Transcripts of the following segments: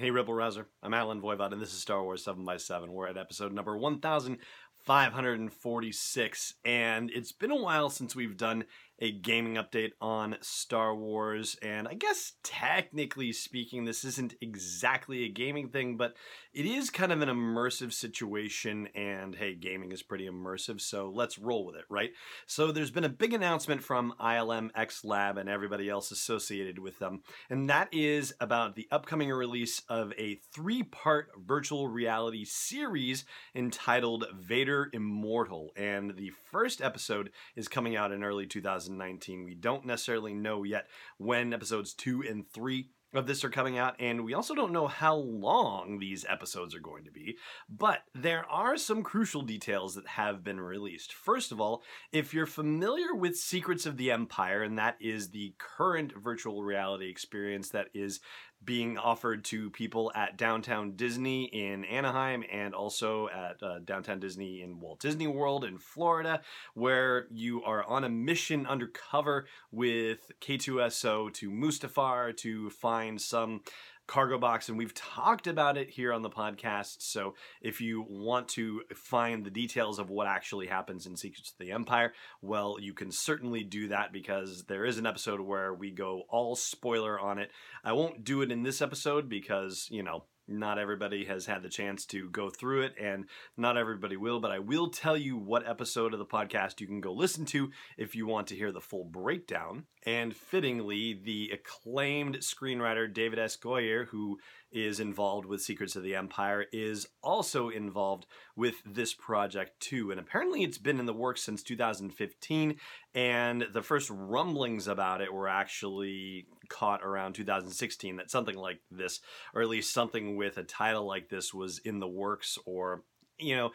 Hey, Rebel Rouser. I'm Allen Voivod, and this is Star Wars 7 by 7 We're at episode number 1546, and it's been a while since we've done a gaming update on Star Wars. And I guess technically speaking, this isn't exactly a gaming thing, but it is kind of an immersive situation. And hey, gaming is pretty immersive, so let's roll with it, right? So there's been a big announcement from ILM X Lab and everybody else associated with them, and that is about the upcoming release of a three part virtual reality series entitled Vader Immortal. And the first episode is coming out in early 2000. 2019. We don't necessarily know yet when episodes two and three of this are coming out, and we also don't know how long these episodes are going to be, but there are some crucial details that have been released. First of all, if you're familiar with Secrets of the Empire, and that is the current virtual reality experience that is being offered to people at Downtown Disney in Anaheim and also at uh, Downtown Disney in Walt Disney World in Florida, where you are on a mission undercover with K2SO to Mustafar to find some cargo box and we've talked about it here on the podcast. So if you want to find the details of what actually happens in secrets of the empire well you can certainly do that because there is an episode where we go all spoiler on it. I won't do it in this episode because you know not everybody has had the chance to go through it, and not everybody will, but I will tell you what episode of the podcast you can go listen to if you want to hear the full breakdown. And fittingly, the acclaimed screenwriter David S. Goyer, who is involved with Secrets of the Empire, is also involved with this project too. And apparently, it's been in the works since 2015, and the first rumblings about it were actually caught around 2016 that something like this, or at least something with a title like this, was in the works, or, you know,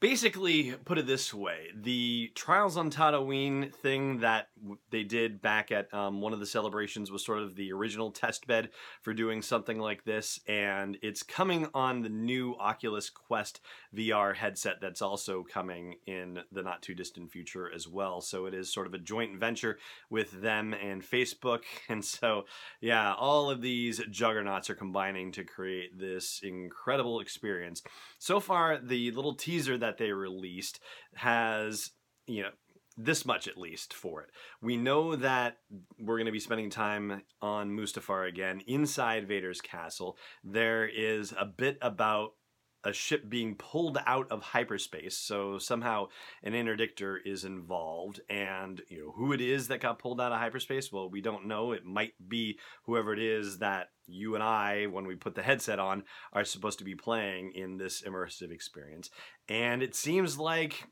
basically put it this way the trials on tatooine thing that they did back at um, one of the celebrations was sort of the original test bed for doing something like this and it's coming on the new oculus quest vr headset that's also coming in the not too distant future as well. So it is sort of a joint venture with them and facebook and so yeah all of these juggernauts are combining to create this incredible experience. So far the little teaser that that they released has, you know, this much at least for it. We know that we're going to be spending time on Mustafar again inside Vader's castle. There is a bit about a ship being pulled out of hyperspace. So somehow an interdictor is involved, and you know who it is that got pulled out of hyperspace. Well, we don't know. It might be whoever it is that you and I, when we put the headset on, are supposed to be playing in this immersive experience. And it seems like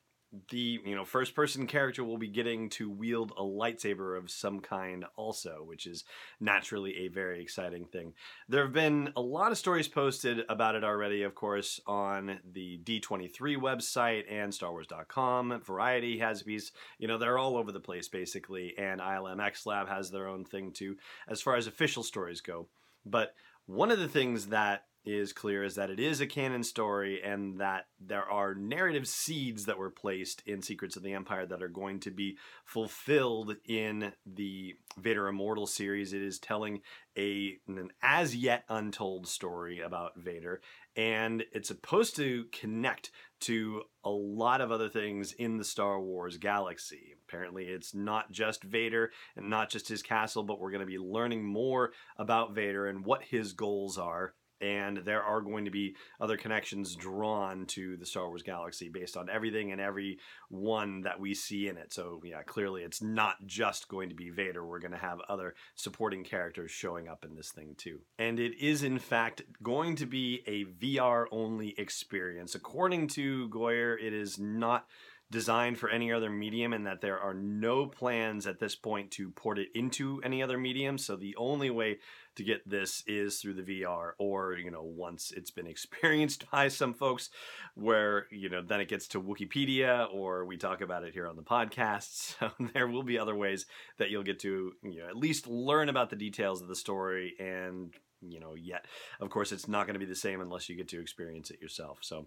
the you know first person character will be getting to wield a lightsaber of some kind also which is naturally a very exciting thing. There have been a lot of stories posted about it already of course on the d23 website and starwars.com variety has these you know they're all over the place basically and ilmx lab has their own thing too as far as official stories go. But one of the things that is clear is that it is a canon story and that there are narrative seeds that were placed in Secrets of the Empire that are going to be fulfilled in the Vader Immortal series. It is telling a an as yet untold story about Vader and it's supposed to connect to a lot of other things in the Star Wars galaxy. Apparently, it's not just Vader and not just his castle, but we're going to be learning more about Vader and what his goals are and there are going to be other connections drawn to the Star Wars galaxy based on everything and every one that we see in it. So, yeah, clearly it's not just going to be Vader. We're going to have other supporting characters showing up in this thing too. And it is, in fact, going to be a VR only experience. According to Goyer, it is not designed for any other medium and that there are no plans at this point to port it into any other medium. So the only way to get this is through the VR or, you know, once it's been experienced by some folks where, you know, then it gets to Wikipedia or we talk about it here on the podcast. So there will be other ways that you'll get to, you know, at least learn about the details of the story and, you know, yet of course it's not going to be the same unless you get to experience it yourself. So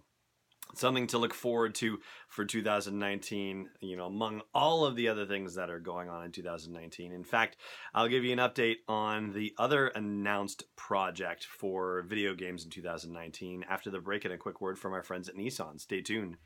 something to look forward to for 2019 you know among all of the other things that are going on in 2019 in fact i'll give you an update on the other announced project for video games in 2019 after the break and a quick word from our friends at nissan. Stay tuned.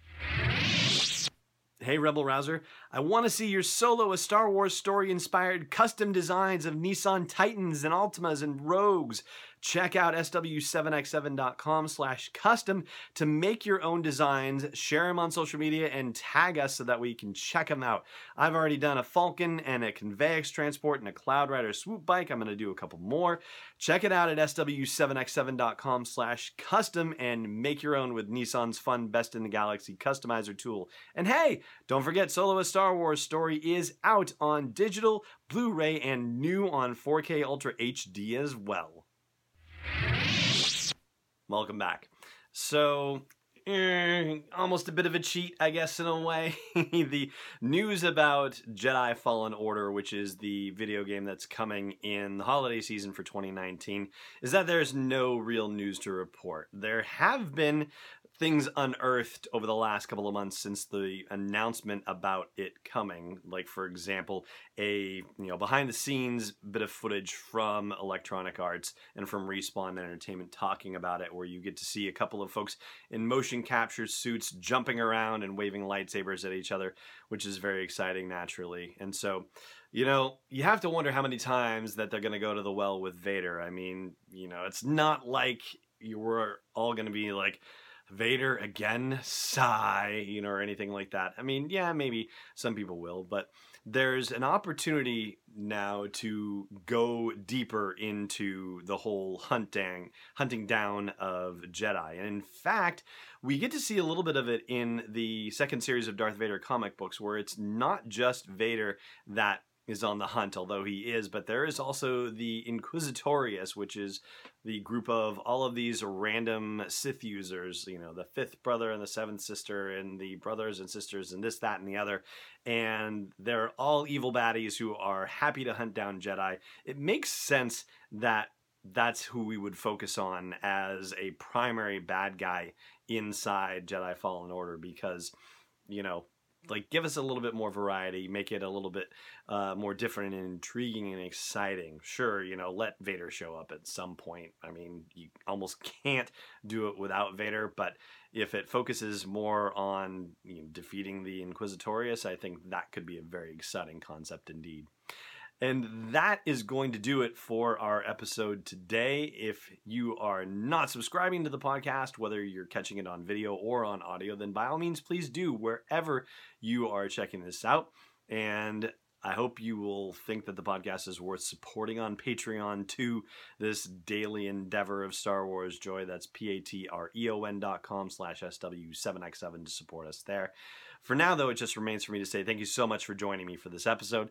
Hey, Rebel Rouser, I want to see your solo a Star Wars story inspired custom designs of Nissan Titans and Altimas and Rogues. Check out sw7x7.com slash custom to make your own designs, share them on social media, and tag us so that we can check them out. I've already done a Falcon and a Conveyex transport and a Cloud Rider swoop bike. I'm going to do a couple more. Check it out at sw7x7.com slash custom and make your own with Nissan's fun Best in the Galaxy customizer tool. And hey, don't forget Solo a Star Wars story is out on digital, Blu-ray, and new on 4K Ultra HD as well. Welcome back. So, eh, almost a bit of a cheat, I guess, in a way. the news about Jedi Fallen Order, which is the video game that's coming in the holiday season for 2019, is that there's no real news to report. There have been things unearthed over the last couple of months since the announcement about it coming. Like, for example, a you know behind the scenes bit of footage from Electronic Arts and from Respawn Entertainment talking about it, where you get to see a couple of folks in motion capture suits jumping around and waving lightsabers at each other, which is very exciting, naturally. And so. You know, you have to wonder how many times that they're going to go to the well with Vader. I mean, you know, it's not like you were all going to be like, Vader again, sigh, you know, or anything like that. I mean, yeah, maybe some people will, but there's an opportunity now to go deeper into the whole hunting hunting down of Jedi. And in fact, we get to see a little bit of it in the second series of Darth Vader comic books where it's not just Vader that is on the hunt, although he is, but there is also the Inquisitorius, which is the group of all of these random Sith users, you know, the fifth brother and the seventh sister, and the brothers and sisters, and this, that, and the other. And they're all evil baddies who are happy to hunt down Jedi. It makes sense that that's who we would focus on as a primary bad guy inside Jedi Fallen Order because, you know, like give us a little bit more variety, make it a little bit uh, more different and intriguing and exciting. Sure, you know, let Vader show up at some point. I mean, you almost can't do it without Vader, but if it focuses more on you know, defeating the Inquisitorius, I think that could be a very exciting concept indeed. And that is going to do it for our episode today. If you are not subscribing to the podcast, whether you're catching it on video or on audio, then by all means, please do wherever you are checking this out. And I hope you will think that the podcast is worth supporting on Patreon to this daily endeavor of Star Wars joy. That's P-A-T-R-E-O-N dot com slash SW7X7 to support us there. For now, though, it just remains for me to say thank you so much for joining me for this episode